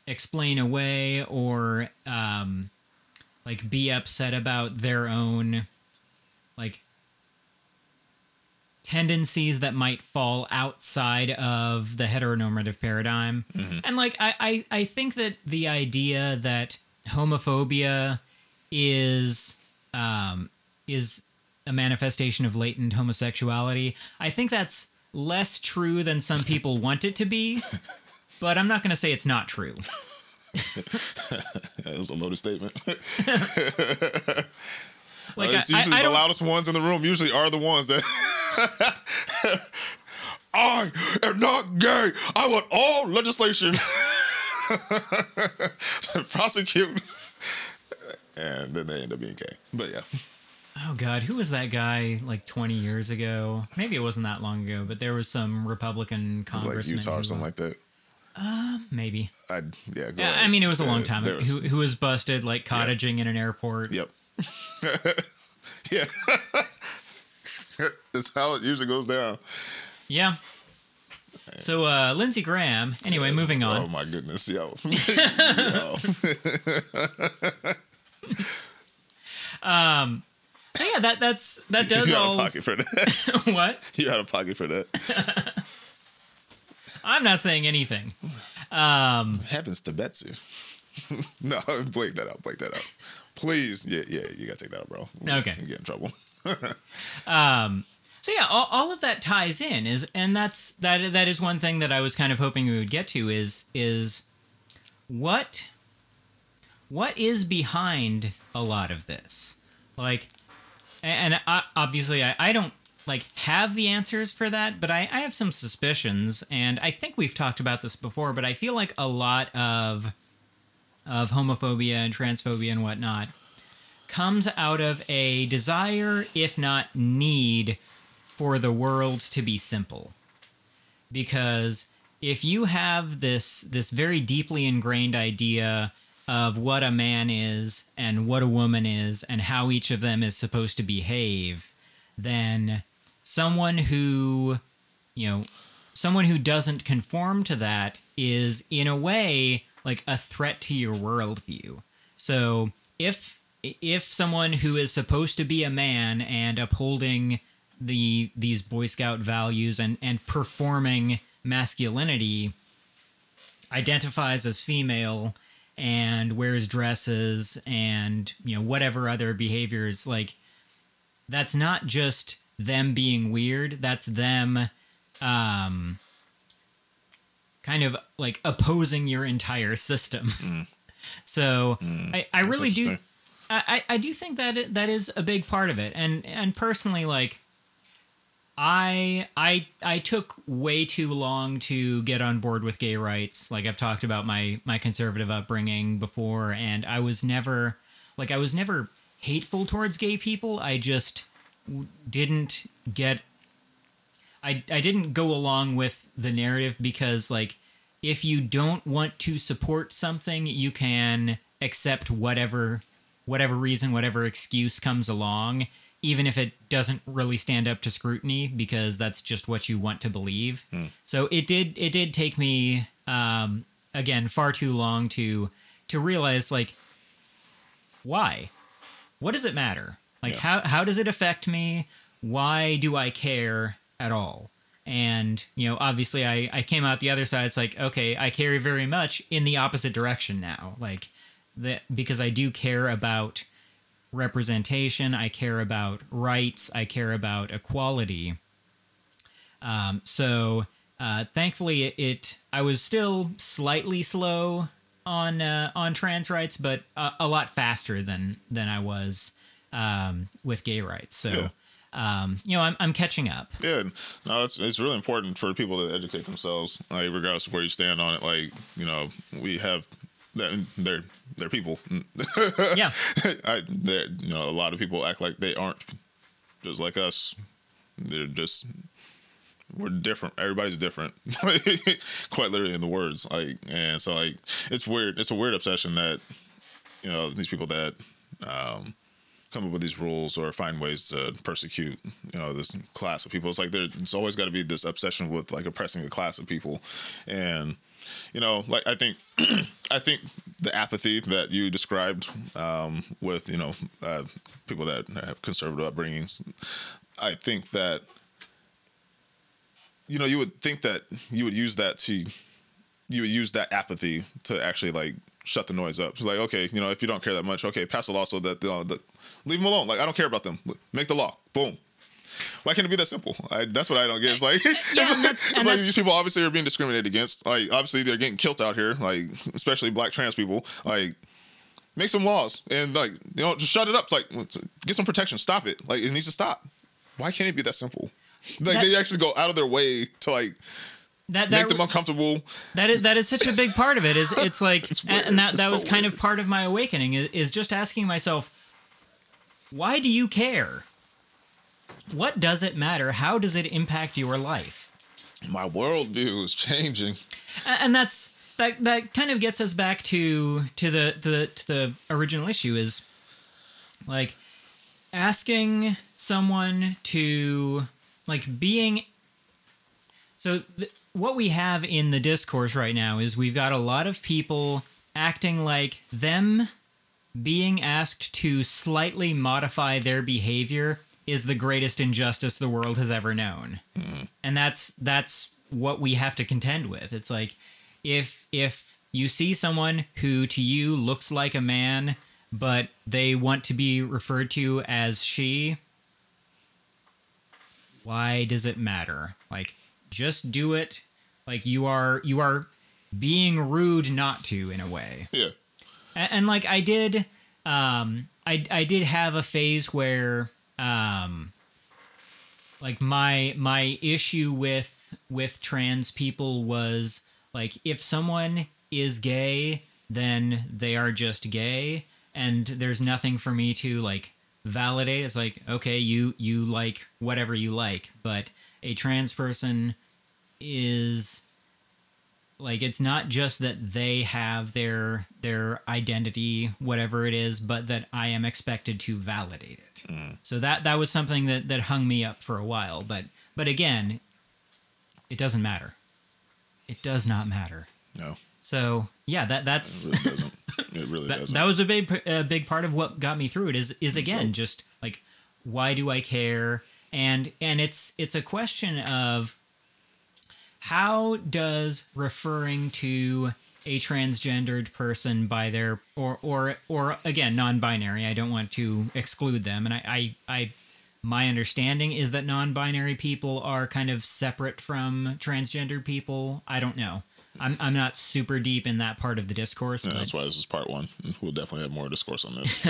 Speaker 1: explain away or um, like be upset about their own like tendencies that might fall outside of the heteronormative paradigm. And like I, I I think that the idea that homophobia is um is a manifestation of latent homosexuality, I think that's less true than some people want it to be. (laughs) But I'm not going to say it's not true.
Speaker 2: that was a loaded statement. (laughs) (laughs)
Speaker 1: Like uh,
Speaker 2: it's
Speaker 1: I,
Speaker 2: usually
Speaker 1: I, I
Speaker 2: the loudest ones in the room. Usually are the ones that. I am not gay. I want all legislation to prosecute, and then they end up being gay. But yeah,
Speaker 1: Oh God, who was that guy like 20 years ago? Maybe it wasn't that long ago, but there was some Republican
Speaker 2: it's like
Speaker 1: congressman.
Speaker 2: Utah or
Speaker 1: who-
Speaker 2: something like that.
Speaker 1: Maybe.
Speaker 2: I yeah. Go
Speaker 1: Yeah,
Speaker 2: ahead.
Speaker 1: I mean, it was a long time ago.
Speaker 2: was-
Speaker 1: Who, who was busted like cottaging in an airport?
Speaker 2: Yep. (laughs) yeah. (laughs) That's how it usually goes down.
Speaker 1: Yeah. So uh, Lindsey Graham. Anyway, moving on.
Speaker 2: Oh my goodness, yo. (laughs) yo.
Speaker 1: So yeah, that that's that does (laughs)
Speaker 2: you
Speaker 1: all.
Speaker 2: pocket for that. (laughs)
Speaker 1: what?
Speaker 2: you had a pocket for that. (laughs)
Speaker 1: I'm not saying anything. Um,
Speaker 2: Heavens to Betsy. no, blake that out. Blake that out. Please, yeah, yeah, you gotta take that out, bro.
Speaker 1: Okay.
Speaker 2: you get in trouble. um.
Speaker 1: So yeah, all, all of that ties in is, and that's that. That is one thing that I was kind of hoping we would get to is is what what is behind a lot of this, like, and I, obviously I, I don't like have the answers for that, but I, I have some suspicions, and I think we've talked about this before, but I feel like a lot of of homophobia and transphobia and whatnot comes out of a desire, if not need, for the world to be simple. Because if you have this this very deeply ingrained idea of what a man is and what a woman is and how each of them is supposed to behave, then someone who, you know, someone who doesn't conform to that is in a way like a threat to your worldview. So if if someone who is supposed to be a man and upholding the these Boy Scout values and and performing masculinity identifies as female and wears dresses and you know whatever other behaviors like that's not just them being weird that's them um kind of like opposing your entire system
Speaker 2: Mm. (laughs)
Speaker 1: so i i
Speaker 2: That's
Speaker 1: really do. I, I I do think that it, that is a big part of it, and and personally, like, I I I took way too long to get on board with gay rights. Like I've talked about my my conservative upbringing before, and I was never like I was never hateful towards gay people. I just didn't get. I I didn't go along with the narrative because like if you don't want to support something, you can accept whatever whatever reason, whatever excuse comes along, even if it doesn't really stand up to scrutiny because that's just what you want to believe. So it did it did take me um, again far too long to to realize like why? What does it matter? Like
Speaker 2: Yeah.
Speaker 1: how how does it affect me? Why do i care at all? And you know obviously i i came out the other side it's like okay i care very much in the opposite direction now. Like that because i do care about representation. I care about rights. I care about equality. Um, so uh, thankfully it, it i was still slightly slow on uh, on trans rights but a, a lot faster than than i was um, with gay rights. So
Speaker 2: Yeah.
Speaker 1: um, you know I'm, I'm catching up.
Speaker 2: Yeah, no, it's it's really important for people to educate themselves, like regardless of where you stand on it. Like you know, we have they're they're, they're people. (laughs)
Speaker 1: yeah (laughs)
Speaker 2: I they're, you know a lot of people act like they aren't just like us. They're just we're different. Everybody's different, (laughs) quite literally in the words. Like and so like it's weird. It's a weird obsession that you know these people that um, come up with these rules or find ways to persecute you know this class of people. It's like there's always got to be this obsession with like oppressing a class of people, and you know, like I think, (clears throat) I think the apathy that you described um, with you know uh, people that have conservative upbringings, I think that you know you would think that you would use that to you would use that apathy to actually like shut the noise up. It's like okay, you know, if you don't care that much, okay, pass a law so that uh, the, leave them alone. Like I don't care about them. Make the law. Boom. Why can't it be that simple? I, that's what I don't get. It's like, (laughs)
Speaker 1: Yeah, (laughs)
Speaker 2: it's,
Speaker 1: that's-
Speaker 2: it's like these people obviously are being discriminated against. Like, obviously they're getting killed out here. Like, especially black trans people. Like, make some laws and like, you know, just shut it up. Like, get some protection. Stop it. Like, it needs to stop. Why can't it be that simple? Like,
Speaker 1: That-
Speaker 2: they actually go out of their way to like
Speaker 1: that
Speaker 2: make them uncomfortable.
Speaker 1: that is that is such a big part of it is it's (laughs) like
Speaker 2: It's
Speaker 1: and- that that
Speaker 2: so
Speaker 1: was kind
Speaker 2: weird.
Speaker 1: of part of my awakening is, is just asking myself why do you care what does it matter how does it impact your life
Speaker 2: My worldview is changing.
Speaker 1: And that's that that kind of gets us back to to the to the, to the original issue is like asking someone to like being so th- what we have in the discourse right now is we've got a lot of people acting like them being asked to slightly modify their behavior is the greatest injustice the world has ever known. And that's that's what we have to contend with. It's like if if you see someone who to you looks like a man but they want to be referred to as she why does it matter like just do it like you are you are being rude not to in a way
Speaker 2: Yeah.
Speaker 1: and, and like I did, um, I I did have a phase where, um, like my my issue with with trans people was like if someone is gay, then they are just gay and there's nothing for me to like validate. It's like, okay, you you like whatever you like, but a trans person is like it's not just that they have their their identity whatever it is but that i am expected to validate it mm. so that that was something that that hung me up for a while but but again it doesn't matter it does not matter
Speaker 2: No,
Speaker 1: so yeah that
Speaker 2: it
Speaker 1: that's
Speaker 2: really doesn't. (laughs) It really
Speaker 1: that,
Speaker 2: doesn't.
Speaker 1: that was a big a big part of what got me through it is is again
Speaker 2: so.
Speaker 1: just like why do i care and and it's it's a question of how does referring to a transgendered person by their or or or again non-binary i don't want to exclude them and i i, I my understanding is that non-binary people are kind of separate from transgendered people i don't know i'm, I'm not super deep in that part of the discourse
Speaker 2: Yeah,
Speaker 1: but-
Speaker 2: that's why this is part one. We'll definitely have more discourse on this.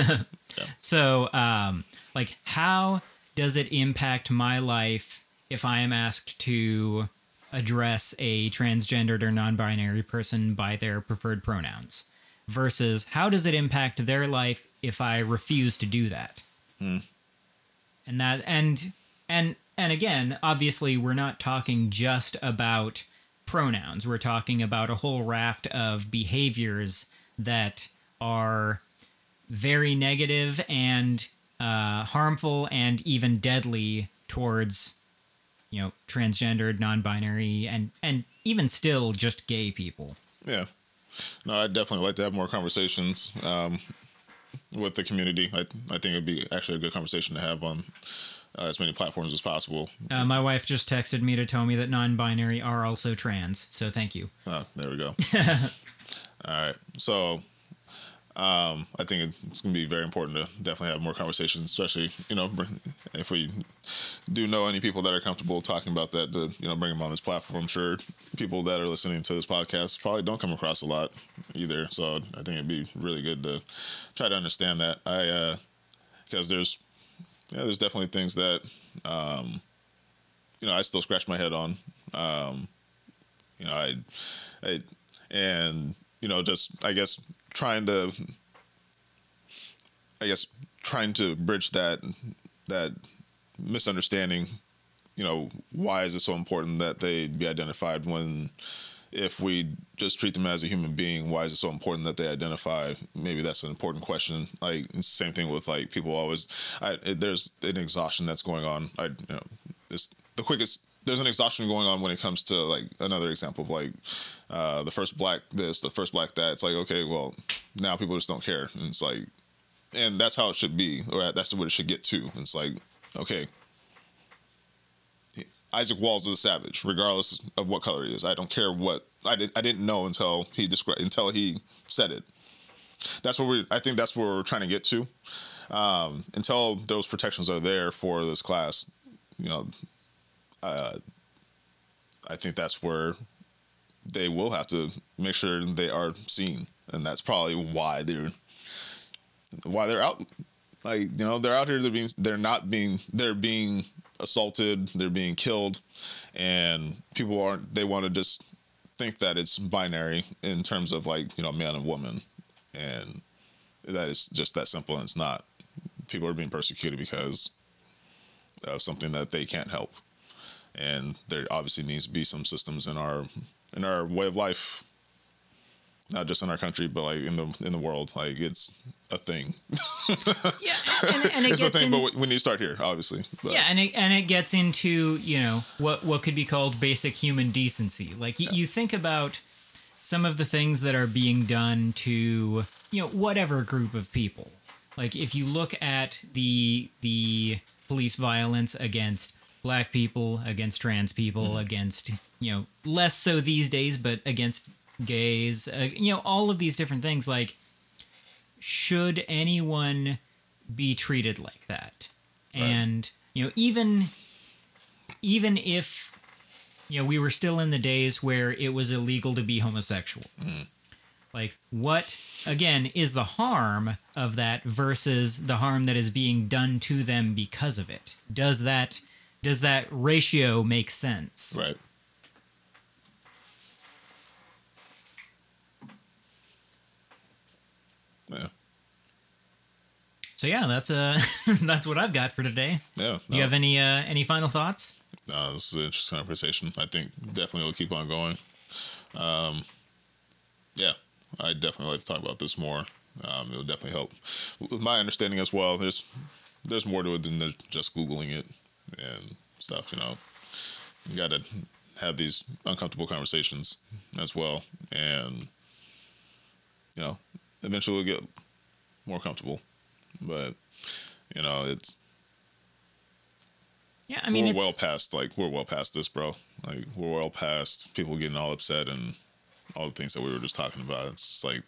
Speaker 2: (laughs)
Speaker 1: so, um, like, how does it impact my life if I am asked to address a transgendered or non binary person by their preferred pronouns? Versus, how does it impact their life if I refuse to do that? And that, and, and, and again, obviously, we're not talking just about pronouns. We're talking about a whole raft of behaviors that are very negative and uh, harmful and even deadly towards you know transgendered non-binary and and even still just gay people
Speaker 2: Yeah. No, I'd definitely like to have more conversations um, with the community. I, I think it'd be actually a good conversation to have on uh, as many platforms as possible.
Speaker 1: uh, my wife just texted me to tell me that non-binary are also trans so thank you
Speaker 2: Oh, there we go. (laughs) All right. So um, I think it's going to be very important to definitely have more conversations, especially, you know, if we do know any people that are comfortable talking about that, to, you know, bring them on this platform. I'm sure people that are listening to this podcast probably don't come across a lot either. So I think it'd be really good to try to understand that. I, uh, because there's, yeah, there's definitely things that, um, you know, I still scratch my head on. Um, you know, I, I, and you know, just I guess trying to, I guess trying to bridge that that misunderstanding. You know, why is it so important that they be identified when, if we just treat them as a human being, why is it so important that they identify? Maybe that's an important question. Like same thing with like people always. I, it, there's an exhaustion that's going on. I, you know, it's the quickest. There's an exhaustion going on when it comes to like another example of like uh, the first black this, the first black that. It's like okay, well now people just don't care, and it's like, and that's how it should be, or that's what it should get to. It's like okay, Isaac Walls is a savage, regardless of what color he is. I don't care what I did. I didn't know until he described until he said it. That's what we. I think that's where we're trying to get to. Um, until those protections are there for this class, you know, uh, I think that's where they will have to make sure they are seen, and that's probably why they're why they're out. Like you know, they're out here. They're being. They're not being. They're being assaulted. They're being killed, and people aren't. They want to just think that it's binary in terms of like you know man and woman, and that is just that simple. And it's not. People are being persecuted because of something that they can't help, and there obviously needs to be some systems in our in our way of life not just in our country, but like in the in the world. Like it's a thing.
Speaker 1: yeah and, (laughs) and it
Speaker 2: it's a thing,
Speaker 1: in,
Speaker 2: but we- need to start here, obviously. But,
Speaker 1: yeah and it, and it gets into you know what what could be called basic human decency like y- you think about some of the things that are being done to you know whatever group of people like if you look at the the police violence against black people against trans people against you know less so these days but against gays uh, you know all of these different things like should anyone be treated like that? And you know even even if you know we were still in the days where it was illegal to be homosexual. Like what again is the harm of that versus the harm that is being done to them because of it? Does that does that ratio make sense
Speaker 2: right. Yeah.
Speaker 1: So yeah, that's uh (laughs) that's what I've got for today.
Speaker 2: Yeah.
Speaker 1: Do you have any uh any final thoughts?
Speaker 2: No, this is an interesting conversation. I think definitely will keep on going. Um, yeah, I definitely like to talk about this more. Um, it'll definitely help. With my understanding as well, there's there's more to it than just googling it and stuff. You know, you got to have these uncomfortable conversations as well, and you know, eventually we'll get more comfortable. But you know, it's
Speaker 1: Yeah, I mean
Speaker 2: we're well past like we're well past this, bro. Like we're well past people getting all upset and all the things that we were just talking about. It's just like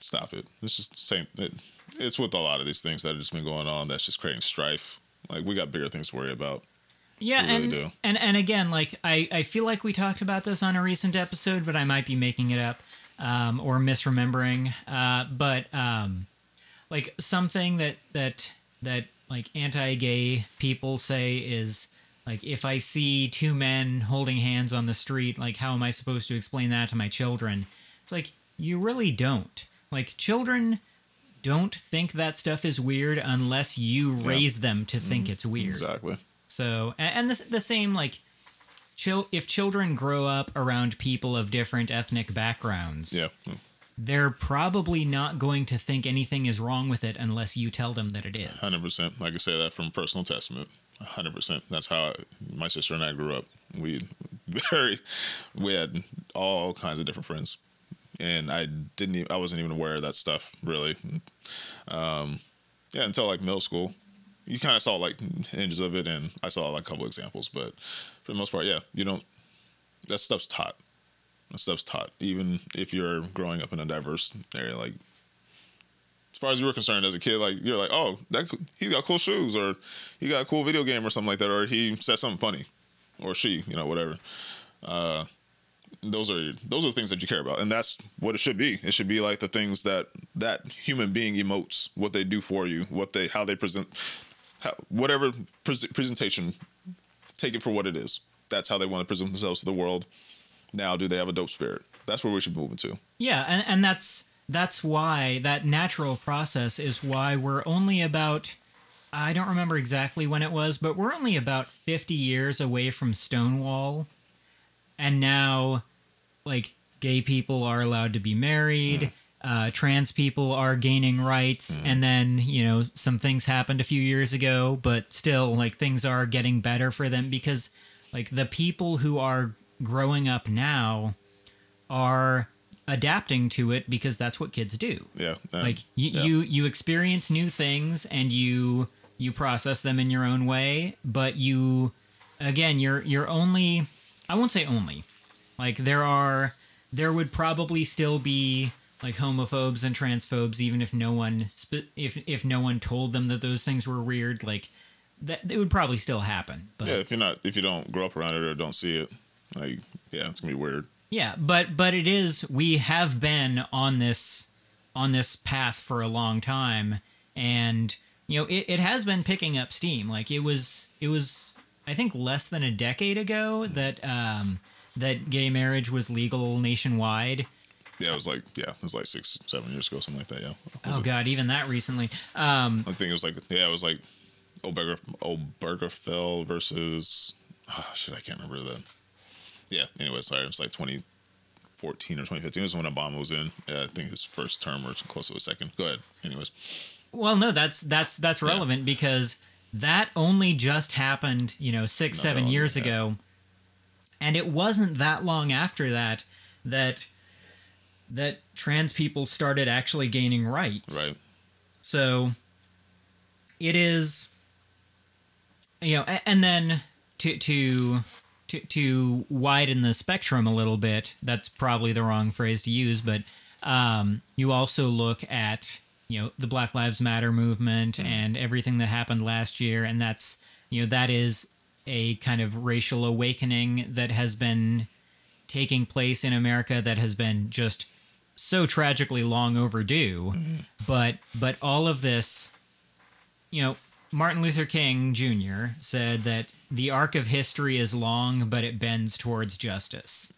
Speaker 2: stop it. It's just the same. It, it's with a lot of these things that have just been going on. That's just creating strife. Like we got bigger things to worry about.
Speaker 1: Yeah,
Speaker 2: We really
Speaker 1: and,
Speaker 2: do.
Speaker 1: and and again, like I, I feel like we talked about this on a recent episode, but I might be making it up um, or misremembering. Uh, but um, like something that that that like anti-gay people say is like if I see two men holding hands on the street, like how am I supposed to explain that to my children? It's like you really don't. Like children don't think that stuff is weird unless you raise them to think mm-hmm. it's weird.
Speaker 2: Exactly.
Speaker 1: So, and the, the same like, chil- if children grow up around people of different ethnic backgrounds,
Speaker 2: Yeah. Hmm.
Speaker 1: they're probably not going to think anything is wrong with it unless you tell them that it is.
Speaker 2: Hundred percent. I can say that from personal testament. Hundred percent. That's how I, my sister and I grew up. We (laughs) very we had all kinds of different friends, and I didn't. Even, I wasn't even aware of that stuff really. Um, yeah, until like middle school, you kind of saw like hinges of it, and I saw like a couple examples. But for the most part, yeah, you don't. That stuff's taught. That stuff's taught, even if you're growing up in a diverse area. Like as far as you were concerned as a kid, like you're like, oh, that he got cool shoes, or he got a cool video game, or something like that, or he said something funny, or she, you know, whatever. Uh, those are those are the things that you care about, and that's what it should be. It should be like the things that that human being emotes, what they do for you, what they how they present, how, whatever pres presentation, take it for what it is. That's how they want to present themselves to the world. Now, do they have a dope spirit? That's where we should move into.
Speaker 1: Yeah, and, and that's that's why that natural process is why we're only about I don't remember exactly when it was, but we're only about 50 years away from Stonewall. And now like gay people are allowed to be married, uh, trans people are gaining rights, and then, you know, some things happened a few years ago, but still like things are getting better for them because like the people who are growing up now are adapting to it because that's what kids do.
Speaker 2: Yeah, and-
Speaker 1: Like you,
Speaker 2: yeah.
Speaker 1: you you experience new things and you you process them in your own way, but you again you're you're only I won't say only. Like there are there would probably still be like homophobes and transphobes even if no one if if no one told them that those things were weird like that it would probably still happen. But
Speaker 2: Yeah, if you're not, if you don't grow up around it or don't see it, like, yeah, it's gonna be weird.
Speaker 1: Yeah, but but it is we have been on this on this path for a long time and you know it, it has been picking up steam. Like it was it was I think less than a decade ago that um that gay marriage was legal nationwide.
Speaker 2: Yeah, it was like, yeah, it was like six, seven years ago, something like that. Yeah.
Speaker 1: Oh
Speaker 2: it-
Speaker 1: god, even that recently. Um
Speaker 2: I think it was like, yeah, it was like Oberger, Obergefell versus, oh, shit, I can't remember that. Yeah. Anyway, sorry, it was like 2014 or 2015. It was when Obama was in. Yeah, I think his first term or close to a second. Go ahead. Anyways,
Speaker 1: well no, that's that's that's
Speaker 2: Yeah.
Speaker 1: relevant because that only just happened, you know, 6
Speaker 2: Not
Speaker 1: 7 years ago. And it wasn't that long after that that that trans people started actually gaining rights.
Speaker 2: right.
Speaker 1: So it is you know and then to to to to widen the spectrum a little bit, that's probably the wrong phrase to use, but um, you also look at you know the Black Lives Matter movement mm. and everything that happened last year, and that's you know that is a kind of racial awakening that has been taking place in America that has been just so tragically long overdue. Mm-hmm. But but all of this, you know, Martin Luther King Jr. said that the arc of history is long, but it bends towards justice.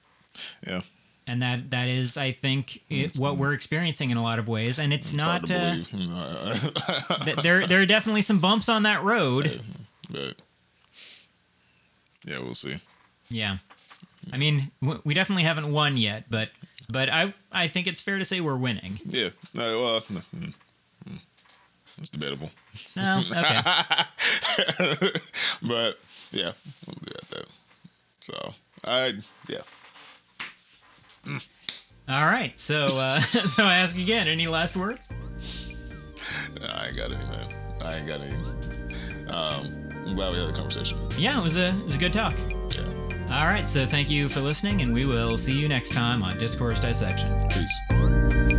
Speaker 2: Yeah.
Speaker 1: And that that is, I think, it, what we're experiencing in a lot of ways. And it's,
Speaker 2: It's
Speaker 1: not. Uh,
Speaker 2: believe. you know, (laughs)
Speaker 1: th- there there are definitely some bumps on that road.
Speaker 2: but yeah, we'll see.
Speaker 1: Yeah, I mean, w- we definitely haven't won yet, but but I I think it's fair to say we're winning.
Speaker 2: Yeah, no, well, no, mm, mm. it's debatable,
Speaker 1: No, okay. (laughs)
Speaker 2: but yeah, we'll do that. Though. So I yeah. (laughs)
Speaker 1: All right. So uh, (laughs) so I ask again. Any last words?
Speaker 2: I ain't got any, man. I ain't got any. Um, I'm glad we had the conversation.
Speaker 1: Yeah, it was a it was a good talk.
Speaker 2: Yeah.
Speaker 1: All right. So thank you for listening, and we will see you next time on Discourse Dissection.
Speaker 2: Peace.